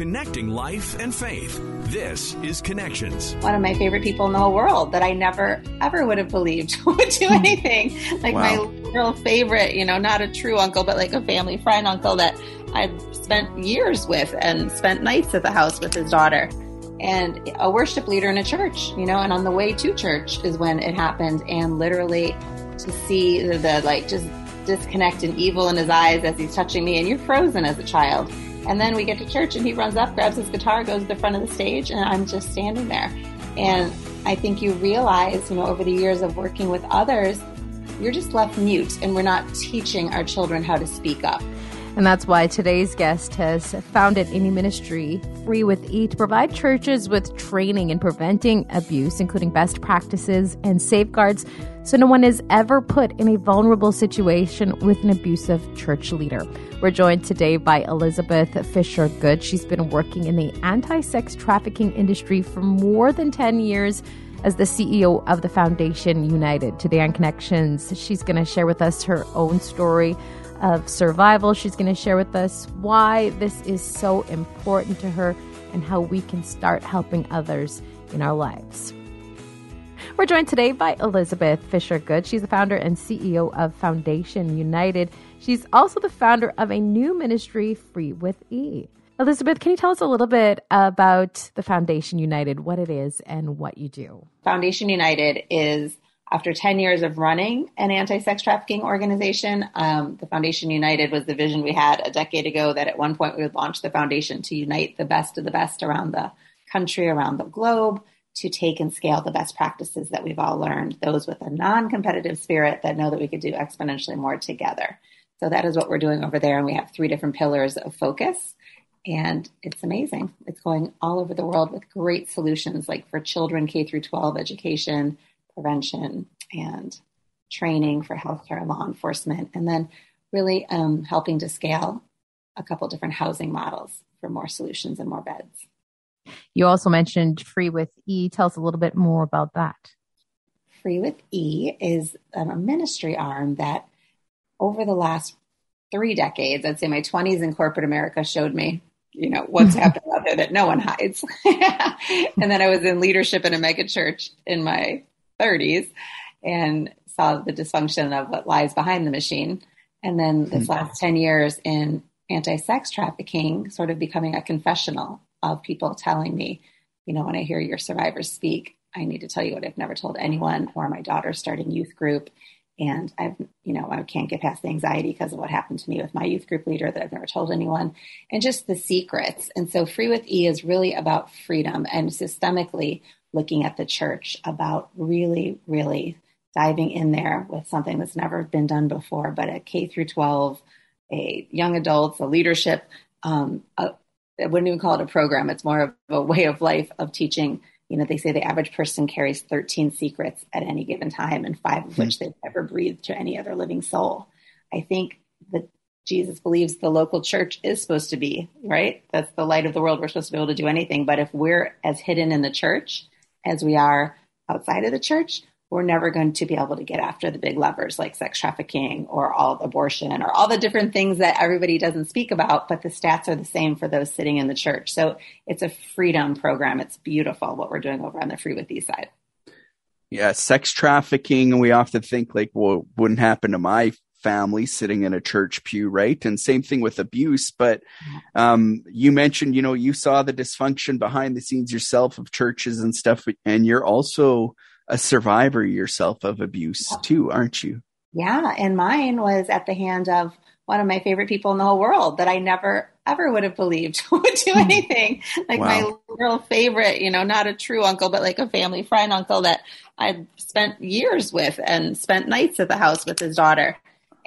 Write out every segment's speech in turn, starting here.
Connecting life and faith. This is Connections. One of my favorite people in the whole world that I never ever would have believed would do hmm. anything. Like wow. my real favorite, you know, not a true uncle, but like a family friend uncle that I've spent years with and spent nights at the house with his daughter. And a worship leader in a church, you know, and on the way to church is when it happened. And literally to see the, the like just disconnect and evil in his eyes as he's touching me, and you're frozen as a child. And then we get to church and he runs up, grabs his guitar, goes to the front of the stage, and I'm just standing there. And I think you realize, you know, over the years of working with others, you're just left mute and we're not teaching our children how to speak up. And that's why today's guest has founded any ministry, Free with E, to provide churches with training in preventing abuse, including best practices and safeguards, so no one is ever put in a vulnerable situation with an abusive church leader. We're joined today by Elizabeth Fisher Good. She's been working in the anti sex trafficking industry for more than 10 years as the CEO of the Foundation United. Today on Connections, she's going to share with us her own story of survival. She's going to share with us why this is so important to her and how we can start helping others in our lives. We're joined today by Elizabeth Fisher Good. She's the founder and CEO of Foundation United. She's also the founder of a new ministry, Free with E. Elizabeth, can you tell us a little bit about the Foundation United, what it is, and what you do? Foundation United is after 10 years of running an anti sex trafficking organization, um, the Foundation United was the vision we had a decade ago that at one point we would launch the foundation to unite the best of the best around the country, around the globe, to take and scale the best practices that we've all learned, those with a non competitive spirit that know that we could do exponentially more together. So that is what we're doing over there. And we have three different pillars of focus. And it's amazing. It's going all over the world with great solutions like for children K through 12 education, prevention and training for healthcare and law enforcement, and then really um, helping to scale a couple different housing models for more solutions and more beds. You also mentioned Free with E. Tell us a little bit more about that. Free with E is um, a ministry arm that over the last three decades, I'd say my 20s in corporate America showed me, you know, what's happening out there that no one hides. and then I was in leadership in a mega church in my 30s and saw the dysfunction of what lies behind the machine. And then this mm-hmm. last 10 years in anti sex trafficking, sort of becoming a confessional of people telling me, you know, when I hear your survivors speak, I need to tell you what I've never told anyone, or my daughter's starting youth group. And I've, you know, I can't get past the anxiety because of what happened to me with my youth group leader that I've never told anyone, and just the secrets. And so, Free with E is really about freedom and systemically looking at the church about really, really diving in there with something that's never been done before, but a K through 12, a young adults, a leadership. Um, a, I wouldn't even call it a program. It's more of a way of life of teaching. You know, they say the average person carries 13 secrets at any given time, and five of which hmm. they've ever breathed to any other living soul. I think that Jesus believes the local church is supposed to be, right? That's the light of the world. We're supposed to be able to do anything. But if we're as hidden in the church as we are outside of the church, we're never going to be able to get after the big levers like sex trafficking or all abortion or all the different things that everybody doesn't speak about, but the stats are the same for those sitting in the church. So it's a freedom program. It's beautiful what we're doing over on the Free with E side. Yeah, sex trafficking, we often think like, well, wouldn't happen to my family sitting in a church pew, right? And same thing with abuse. But um, you mentioned, you know, you saw the dysfunction behind the scenes yourself of churches and stuff, and you're also a survivor yourself of abuse too, aren't you? Yeah, and mine was at the hand of one of my favorite people in the whole world that I never ever would have believed would do hmm. anything. Like wow. my real favorite, you know, not a true uncle, but like a family friend uncle that I'd spent years with and spent nights at the house with his daughter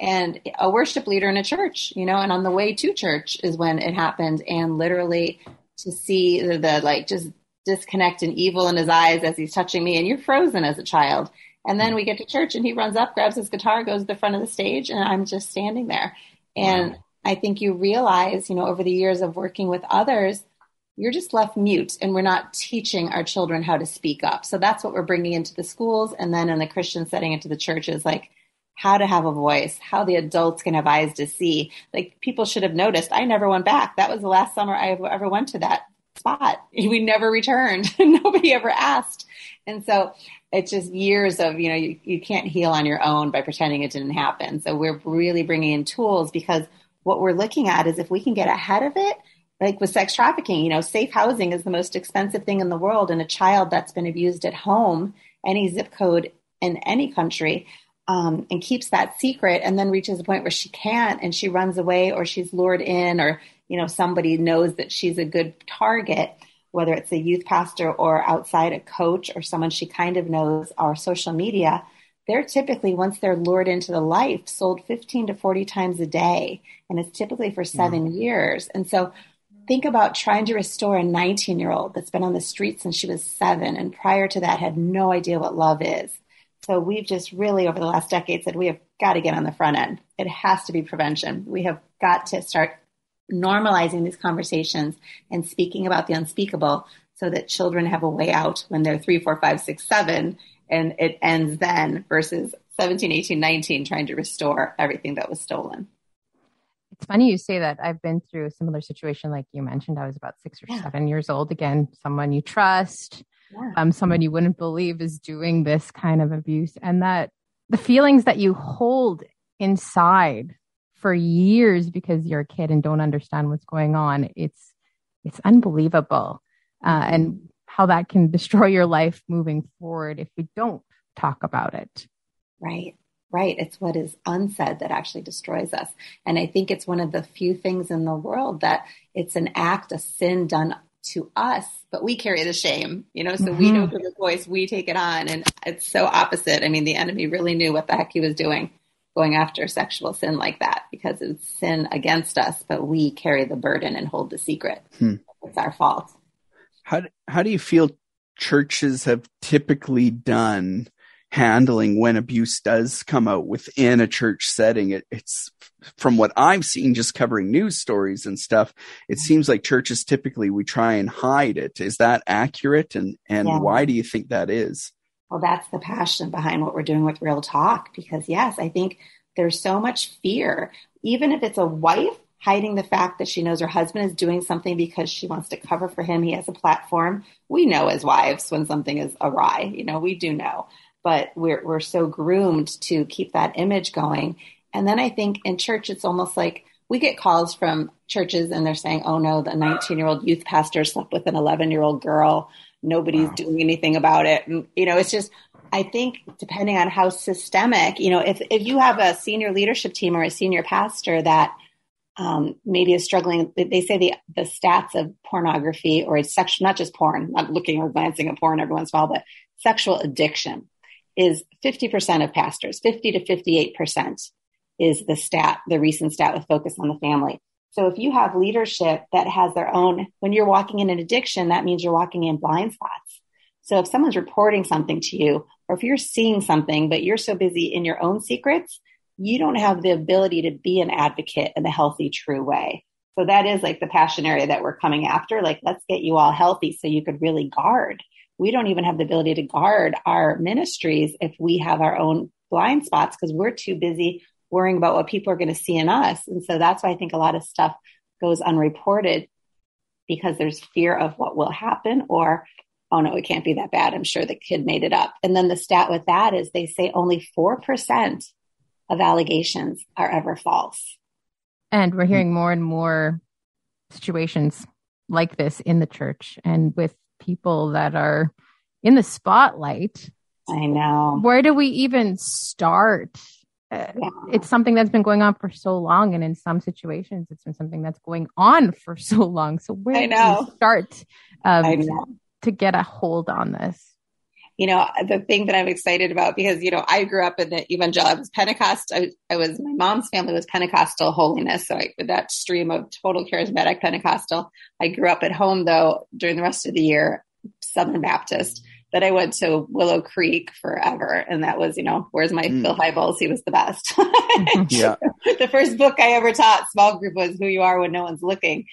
and a worship leader in a church, you know, and on the way to church is when it happened. And literally to see the, the, like just disconnect and evil in his eyes as he's touching me, and you're frozen as a child. And then we get to church and he runs up, grabs his guitar, goes to the front of the stage, and I'm just standing there. And wow. I think you realize, you know, over the years of working with others, you're just left mute and we're not teaching our children how to speak up. So that's what we're bringing into the schools and then in the Christian setting into the churches like how to have a voice, how the adults can have eyes to see. Like people should have noticed. I never went back. That was the last summer I ever went to that spot. We never returned. Nobody ever asked. And so it's just years of, you know, you, you can't heal on your own by pretending it didn't happen. So we're really bringing in tools because what we're looking at is if we can get ahead of it, like with sex trafficking, you know, safe housing is the most expensive thing in the world. And a child that's been abused at home, any zip code in any country, um, and keeps that secret and then reaches a point where she can't and she runs away or she's lured in or, you know, somebody knows that she's a good target, whether it's a youth pastor or outside a coach or someone she kind of knows or social media, they're typically, once they're lured into the life, sold 15 to 40 times a day. And it's typically for seven years. And so think about trying to restore a 19 year old that's been on the street since she was seven and prior to that had no idea what love is. So we've just really over the last decade said we have got to get on the front end. It has to be prevention. We have got to start normalizing these conversations and speaking about the unspeakable so that children have a way out when they're three, four, five, six, seven, and it ends then versus 17, 18, 19 trying to restore everything that was stolen. It's funny you say that. I've been through a similar situation like you mentioned. I was about six or yeah. seven years old. Again, someone you trust, yeah. um, someone you wouldn't believe is doing this kind of abuse. And that the feelings that you hold inside for years because you're a kid and don't understand what's going on, it's, it's unbelievable. Uh, and how that can destroy your life moving forward if we don't talk about it. Right right. It's what is unsaid that actually destroys us. And I think it's one of the few things in the world that it's an act, a sin done to us, but we carry the shame, you know, so mm-hmm. we know through the voice, we take it on. And it's so opposite. I mean, the enemy really knew what the heck he was doing going after sexual sin like that because it's sin against us, but we carry the burden and hold the secret. Hmm. It's our fault. How, how do you feel churches have typically done handling when abuse does come out within a church setting. It, it's from what I've seen just covering news stories and stuff. It mm-hmm. seems like churches typically we try and hide it. Is that accurate? And, and yeah. why do you think that is? Well, that's the passion behind what we're doing with Real Talk. Because yes, I think there's so much fear, even if it's a wife hiding the fact that she knows her husband is doing something because she wants to cover for him. He has a platform. We know as wives when something is awry. You know, we do know but we're we're so groomed to keep that image going. And then I think in church it's almost like we get calls from churches and they're saying, "Oh no, the 19-year-old youth pastor slept with an 11-year-old girl. Nobody's wow. doing anything about it." And you know, it's just I think depending on how systemic, you know, if if you have a senior leadership team or a senior pastor that um, maybe is struggling. They say the the stats of pornography or sexual, not just porn, not looking or glancing at porn every once in a while, but sexual addiction is 50% of pastors, 50 to 58% is the stat, the recent stat with focus on the family. So if you have leadership that has their own, when you're walking in an addiction, that means you're walking in blind spots. So if someone's reporting something to you, or if you're seeing something, but you're so busy in your own secrets, you don't have the ability to be an advocate in a healthy, true way. So that is like the passion area that we're coming after. Like, let's get you all healthy so you could really guard we don't even have the ability to guard our ministries if we have our own blind spots because we're too busy worrying about what people are going to see in us. And so that's why I think a lot of stuff goes unreported because there's fear of what will happen or, oh no, it can't be that bad. I'm sure the kid made it up. And then the stat with that is they say only 4% of allegations are ever false. And we're hmm. hearing more and more situations like this in the church and with people that are in the spotlight. I know. Where do we even start? Uh, yeah. It's something that's been going on for so long, and in some situations, it's been something that's going on for so long. So where I know. do we start um, to get a hold on this? You know, the thing that I'm excited about because, you know, I grew up in the evangelical, I was Pentecost. I, I, was, my mom's family was Pentecostal holiness. So I, with that stream of total charismatic Pentecostal, I grew up at home though during the rest of the year, Southern Baptist. That I went to Willow Creek forever. And that was, you know, where's my mm. Bill Hybels? He was the best. yeah. the first book I ever taught small group was Who You Are When No One's Looking.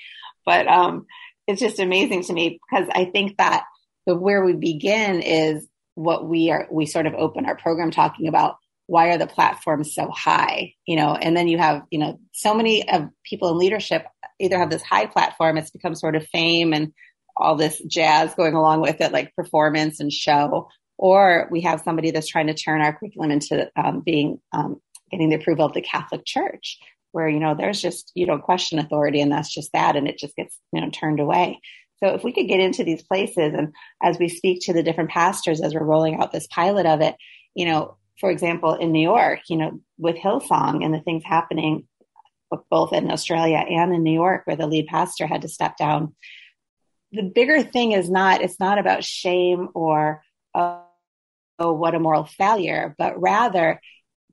But um, it's just amazing to me because I think that the where we begin is what we are we sort of open our program talking about why are the platforms so high? You know, and then you have, you know, so many of people in leadership either have this high platform, it's become sort of fame and all this jazz going along with it, like performance and show, or we have somebody that's trying to turn our curriculum into um, being um, getting the approval of the Catholic Church, where you know there's just you don't question authority, and that's just that, and it just gets you know turned away. So if we could get into these places, and as we speak to the different pastors as we're rolling out this pilot of it, you know, for example, in New York, you know, with Hillsong and the things happening both in Australia and in New York, where the lead pastor had to step down. The bigger thing is not, it's not about shame or, oh, oh what a moral failure, but rather,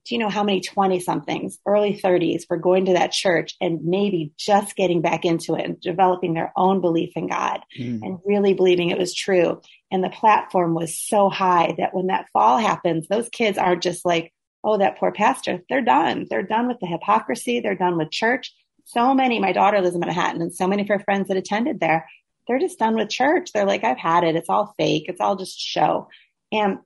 do you know how many 20 somethings, early 30s were going to that church and maybe just getting back into it and developing their own belief in God mm. and really believing it was true? And the platform was so high that when that fall happens, those kids aren't just like, oh, that poor pastor. They're done. They're done with the hypocrisy. They're done with church. So many, my daughter lives in Manhattan and so many of her friends that attended there, they're just done with church. They're like, I've had it. It's all fake. It's all just show. And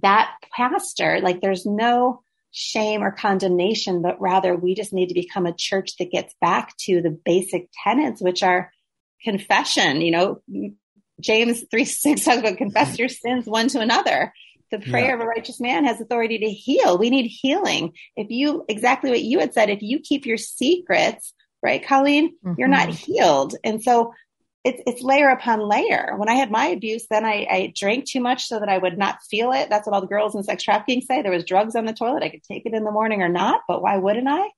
that pastor, like there's no shame or condemnation, but rather we just need to become a church that gets back to the basic tenets, which are confession. You know, James 3 6 talks about confess your sins one to another. The prayer yeah. of a righteous man has authority to heal. We need healing. If you, exactly what you had said, if you keep your secrets, right, Colleen, mm-hmm. you're not mm-hmm. healed. And so it's, it's layer upon layer. When I had my abuse, then I, I drank too much so that I would not feel it. That's what all the girls in sex trafficking say. There was drugs on the toilet. I could take it in the morning or not, but why wouldn't I?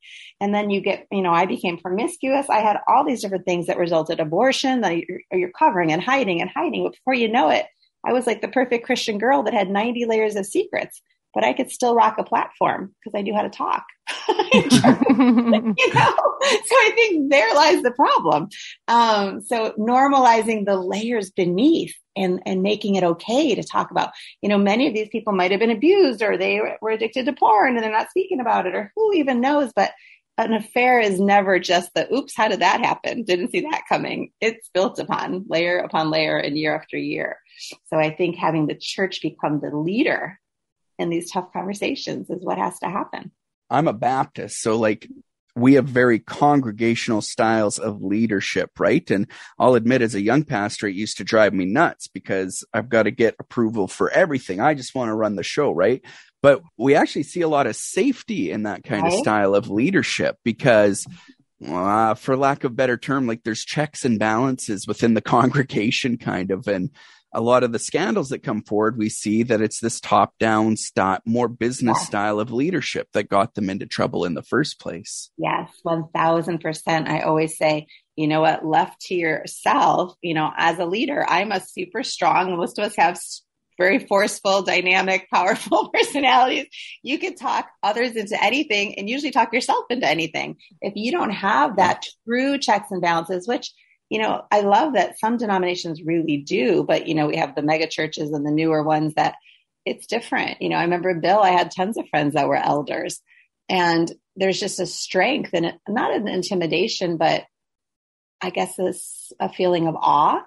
And then you get, you know, I became promiscuous. I had all these different things that resulted abortion that you're, you're covering and hiding and hiding. But before you know it, I was like the perfect Christian girl that had 90 layers of secrets, but I could still rock a platform because I knew how to talk. you know, so I think there lies the problem. Um, so normalizing the layers beneath and and making it okay to talk about. You know, many of these people might have been abused or they were addicted to porn and they're not speaking about it, or who even knows, but an affair is never just the oops, how did that happen? Didn't see that coming. It's built upon layer upon layer and year after year. So I think having the church become the leader in these tough conversations is what has to happen. I'm a Baptist, so like we have very congregational styles of leadership, right? And I'll admit, as a young pastor, it used to drive me nuts because I've got to get approval for everything. I just want to run the show, right? But we actually see a lot of safety in that kind right. of style of leadership because, uh, for lack of better term, like there's checks and balances within the congregation, kind of, and a lot of the scandals that come forward, we see that it's this top down style, more business style of leadership that got them into trouble in the first place. Yes, 1000%. I always say, you know what, left to yourself, you know, as a leader, I'm a super strong, most of us have very forceful, dynamic, powerful personalities. You can talk others into anything and usually talk yourself into anything. If you don't have that true checks and balances, which you know, I love that some denominations really do, but you know, we have the mega churches and the newer ones that it's different. You know, I remember Bill, I had tons of friends that were elders and there's just a strength and not an intimidation, but I guess this a feeling of awe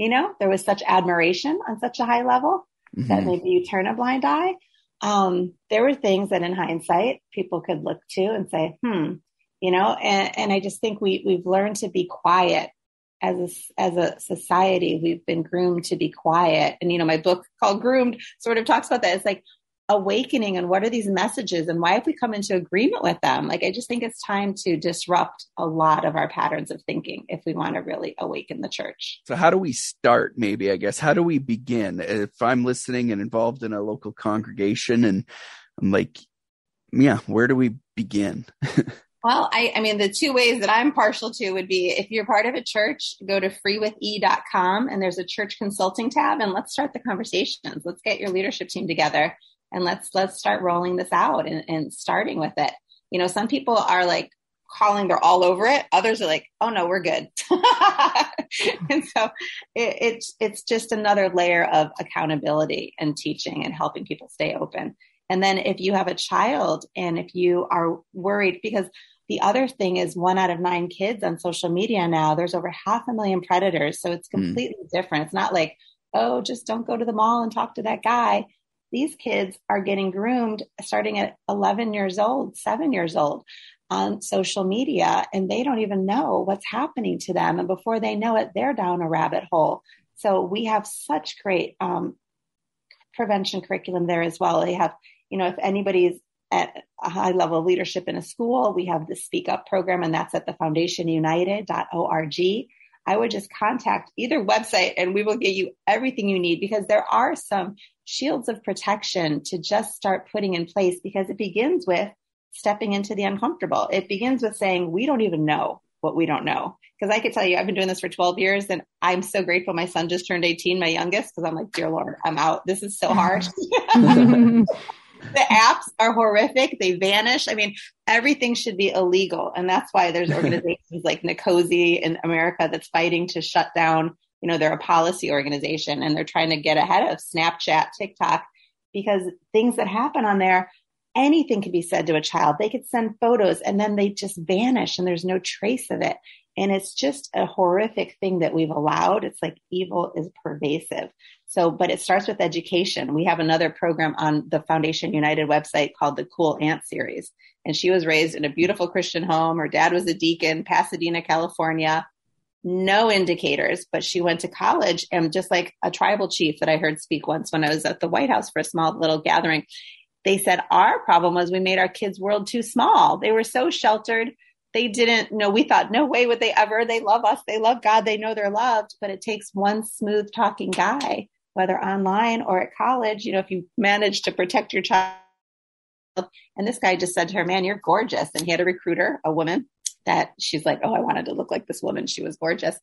you know, there was such admiration on such a high level mm-hmm. that maybe you turn a blind eye. Um, there were things that in hindsight people could look to and say, hmm, you know, and, and I just think we, we've learned to be quiet as a, as a society. We've been groomed to be quiet. And, you know, my book called Groomed sort of talks about that. It's like, awakening and what are these messages and why have we come into agreement with them like i just think it's time to disrupt a lot of our patterns of thinking if we want to really awaken the church so how do we start maybe i guess how do we begin if i'm listening and involved in a local congregation and i'm like yeah where do we begin Well, I, I mean, the two ways that I'm partial to would be if you're part of a church, go to freewithe.com and there's a church consulting tab and let's start the conversations. Let's get your leadership team together and let's let's start rolling this out and, and starting with it. You know some people are like calling they're all over it. Others are like oh no we're good. And so it, it's it's just another layer of accountability and teaching and helping people stay open and then if you have a child and if you are worried because the other thing is one out of nine kids on social media now there's over half a million predators so it's hmm. completely mm. different it's not like oh just don't go to the mall and talk to that guy these kids are getting groomed starting at 11 years old, seven years old on social media, and they don't even know what's happening to them. And before they know it, they're down a rabbit hole. So we have such great um, prevention curriculum there as well. They have, you know, if anybody's at a high level of leadership in a school, we have the Speak Up program, and that's at the foundationunited.org. I would just contact either website and we will get you everything you need because there are some shields of protection to just start putting in place because it begins with stepping into the uncomfortable. It begins with saying, we don't even know what we don't know. Because I could tell you, I've been doing this for 12 years and I'm so grateful my son just turned 18, my youngest, because I'm like, dear Lord, I'm out. This is so hard. the apps are horrific. They vanish. I mean, everything should be illegal. And that's why there's organizations like NCOSE in America that's fighting to shut down, you know, they're a policy organization and they're trying to get ahead of Snapchat, TikTok, because things that happen on there anything could be said to a child. They could send photos and then they just vanish and there's no trace of it. And it's just a horrific thing that we've allowed. It's like evil is pervasive. So, but it starts with education. We have another program on the Foundation United website called the Cool Aunt series. And she was raised in a beautiful Christian home. Her dad was a deacon, Pasadena, California. No indicators, but she went to college and just like a tribal chief that I heard speak once when I was at the White House for a small little gathering, they said our problem was we made our kids' world too small. They were so sheltered. They didn't know. We thought, no way would they ever. They love us. They love God. They know they're loved. But it takes one smooth talking guy, whether online or at college. You know, if you manage to protect your child. And this guy just said to her, man, you're gorgeous. And he had a recruiter, a woman that she's like, oh, I wanted to look like this woman. She was gorgeous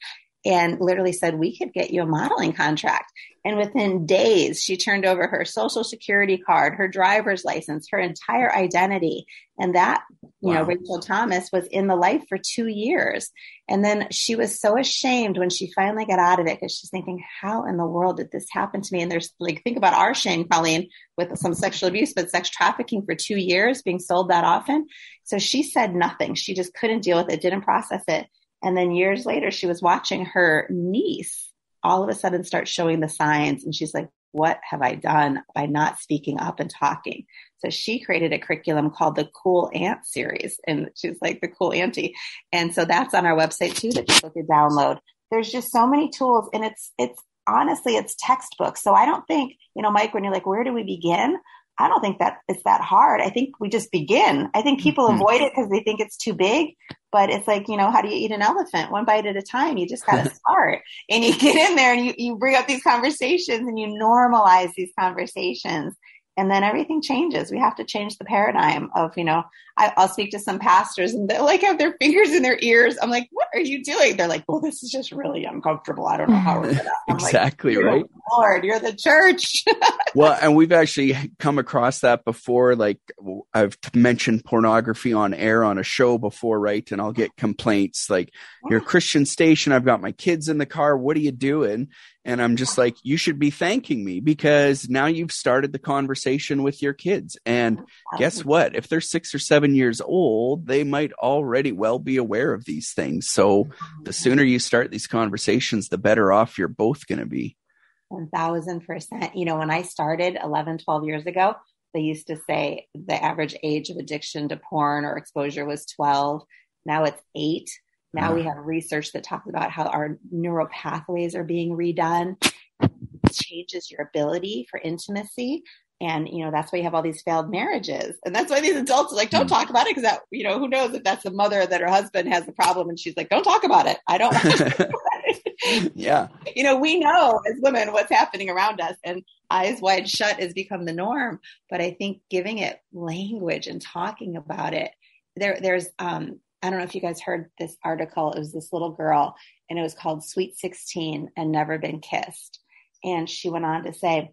and literally said, we could get you a modeling contract. And within days, she turned over her social security card, her driver's license, her entire identity. And that, you wow. know, Rachel Thomas was in the life for two years. And then she was so ashamed when she finally got out of it because she's thinking, how in the world did this happen to me? And there's like, think about our shame, Colleen, with some sexual abuse, but sex trafficking for two years, being sold that often. So she said nothing. She just couldn't deal with it, didn't process it. And then years later, she was watching her niece all of a sudden start showing the signs. And she's like, what have I done by not speaking up and talking? So she created a curriculum called the Cool Aunt series. And she's like the cool auntie. And so that's on our website too that people can download. There's just so many tools and it's, it's honestly, it's textbooks. So I don't think, you know, Mike, when you're like, where do we begin? I don't think that it's that hard. I think we just begin. I think people mm-hmm. avoid it because they think it's too big, but it's like, you know, how do you eat an elephant? One bite at a time. You just got to start and you get in there and you, you bring up these conversations and you normalize these conversations and then everything changes. We have to change the paradigm of, you know, I, will speak to some pastors and they like have their fingers in their ears. I'm like, what are you doing? They're like, well, this is just really uncomfortable. I don't know how we're gonna. exactly like, right. Lord, you're the church. well, and we've actually come across that before. Like I've mentioned pornography on air on a show before, right? And I'll get complaints like, you're a Christian station. I've got my kids in the car. What are you doing? And I'm just like, you should be thanking me because now you've started the conversation with your kids. And guess what? If they're six or seven years old, they might already well be aware of these things. So the mm-hmm. sooner you start these conversations, the better off you're both going to be. 1000%. You know, when I started 11, 12 years ago, they used to say the average age of addiction to porn or exposure was 12. Now it's eight. Now we have research that talks about how our neural pathways are being redone. It changes your ability for intimacy. And, you know, that's why you have all these failed marriages. And that's why these adults are like, don't mm. talk about it. Cause that, you know, who knows if that's the mother that her husband has a problem and she's like, don't talk about it. I don't yeah. You know, we know as women what's happening around us and eyes wide shut has become the norm. But I think giving it language and talking about it, there, there's, um, I don't know if you guys heard this article. It was this little girl and it was called Sweet 16 and Never Been Kissed. And she went on to say,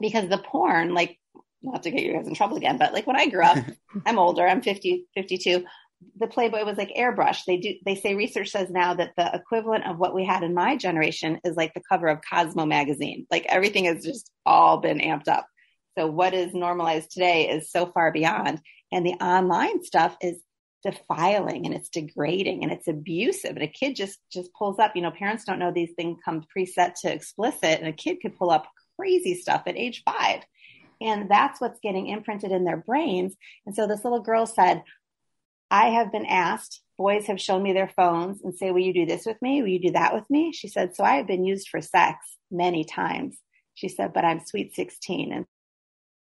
because the porn, like, not to get you guys in trouble again, but like when I grew up, I'm older, I'm 50, 52. The Playboy was like airbrush. They do, they say research says now that the equivalent of what we had in my generation is like the cover of Cosmo magazine. Like everything has just all been amped up. So what is normalized today is so far beyond. And the online stuff is defiling and it's degrading and it's abusive and a kid just just pulls up you know parents don't know these things come preset to explicit and a kid could pull up crazy stuff at age five And that's what's getting imprinted in their brains. And so this little girl said, I have been asked, boys have shown me their phones and say, Will you do this with me? Will you do that with me? She said, So I have been used for sex many times. She said, But I'm sweet 16 and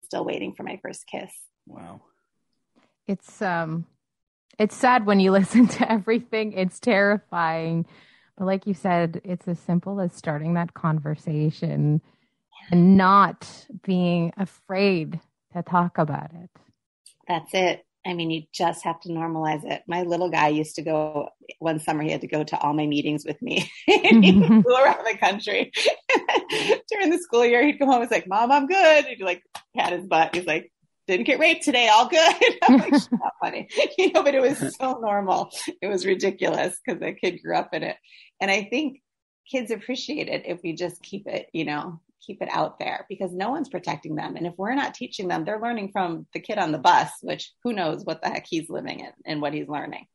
still waiting for my first kiss. Wow. It's um it's sad when you listen to everything. It's terrifying. But like you said, it's as simple as starting that conversation and not being afraid to talk about it. That's it. I mean, you just have to normalize it. My little guy used to go one summer, he had to go to all my meetings with me he go around the country. During the school year, he'd come home and was like, Mom, I'm good. He'd like pat his butt. He's like, didn't get raped today, all good. I'm like, not funny. You know, but it was so normal. It was ridiculous because the kid grew up in it. And I think kids appreciate it if we just keep it, you know, keep it out there because no one's protecting them. And if we're not teaching them, they're learning from the kid on the bus, which who knows what the heck he's living in and what he's learning.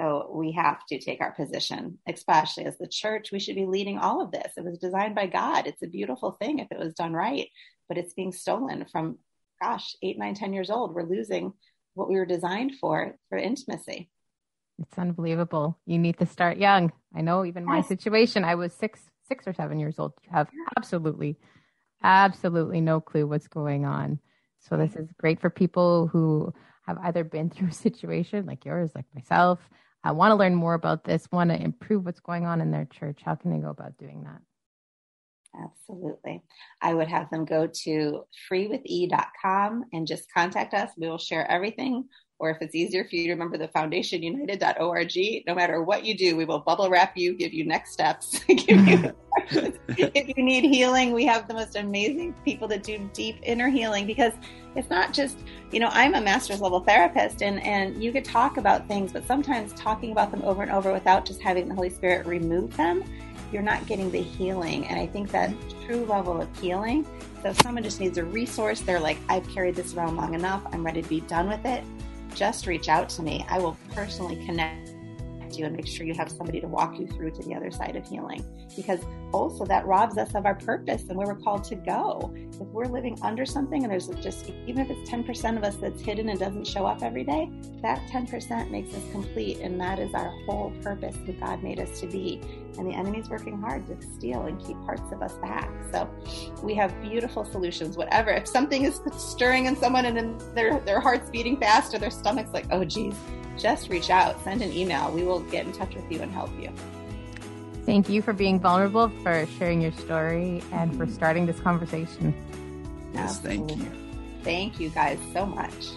So we have to take our position, especially as the church. We should be leading all of this. It was designed by God. It's a beautiful thing if it was done right, but it's being stolen from, gosh, eight, nine, ten years old. We're losing what we were designed for, for intimacy. It's unbelievable. You need to start young. I know even my situation, I was six six or seven years old, you have absolutely, absolutely no clue what's going on. So this is great for people who have either been through a situation like yours, like myself. I want to learn more about this, want to improve what's going on in their church. How can they go about doing that? Absolutely. I would have them go to freewithe.com and just contact us. We will share everything or if it's easier for you to remember the foundationunited.org, no matter what you do, we will bubble wrap you, give you next steps, give you if you need healing, we have the most amazing people that do deep inner healing because it's not just, you know, I'm a master's level therapist and, and you could talk about things, but sometimes talking about them over and over without just having the Holy Spirit remove them, you're not getting the healing. And I think that true level of healing. So if someone just needs a resource, they're like, I've carried this around long enough, I'm ready to be done with it just reach out to me. I will personally connect you and make sure you have somebody to walk you through to the other side of healing. Because also that robs us of our purpose and where we're called to go. If we're living under something and there's just, even if it's 10% of us that's hidden and doesn't show up every day, that 10% makes us complete. And that is our whole purpose that God made us to be. And the enemy's working hard to steal and keep parts of us back. So we have beautiful solutions, whatever. If something is stirring in someone and their, their heart's beating fast or their stomach's like, oh, geez, just reach out, send an email. We will get in touch with you and help you. Thank you for being vulnerable, for sharing your story, and for mm-hmm. starting this conversation. Yes, thank you. Thank you guys so much.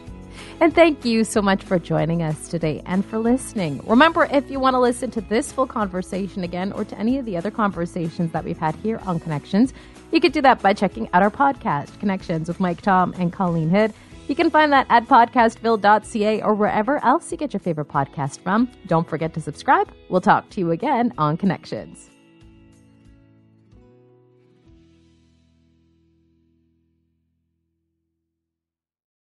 And thank you so much for joining us today and for listening. Remember, if you want to listen to this full conversation again or to any of the other conversations that we've had here on Connections, you could do that by checking out our podcast, Connections with Mike Tom and Colleen Hood. You can find that at podcastville.ca or wherever else you get your favorite podcast from. Don't forget to subscribe. We'll talk to you again on Connections.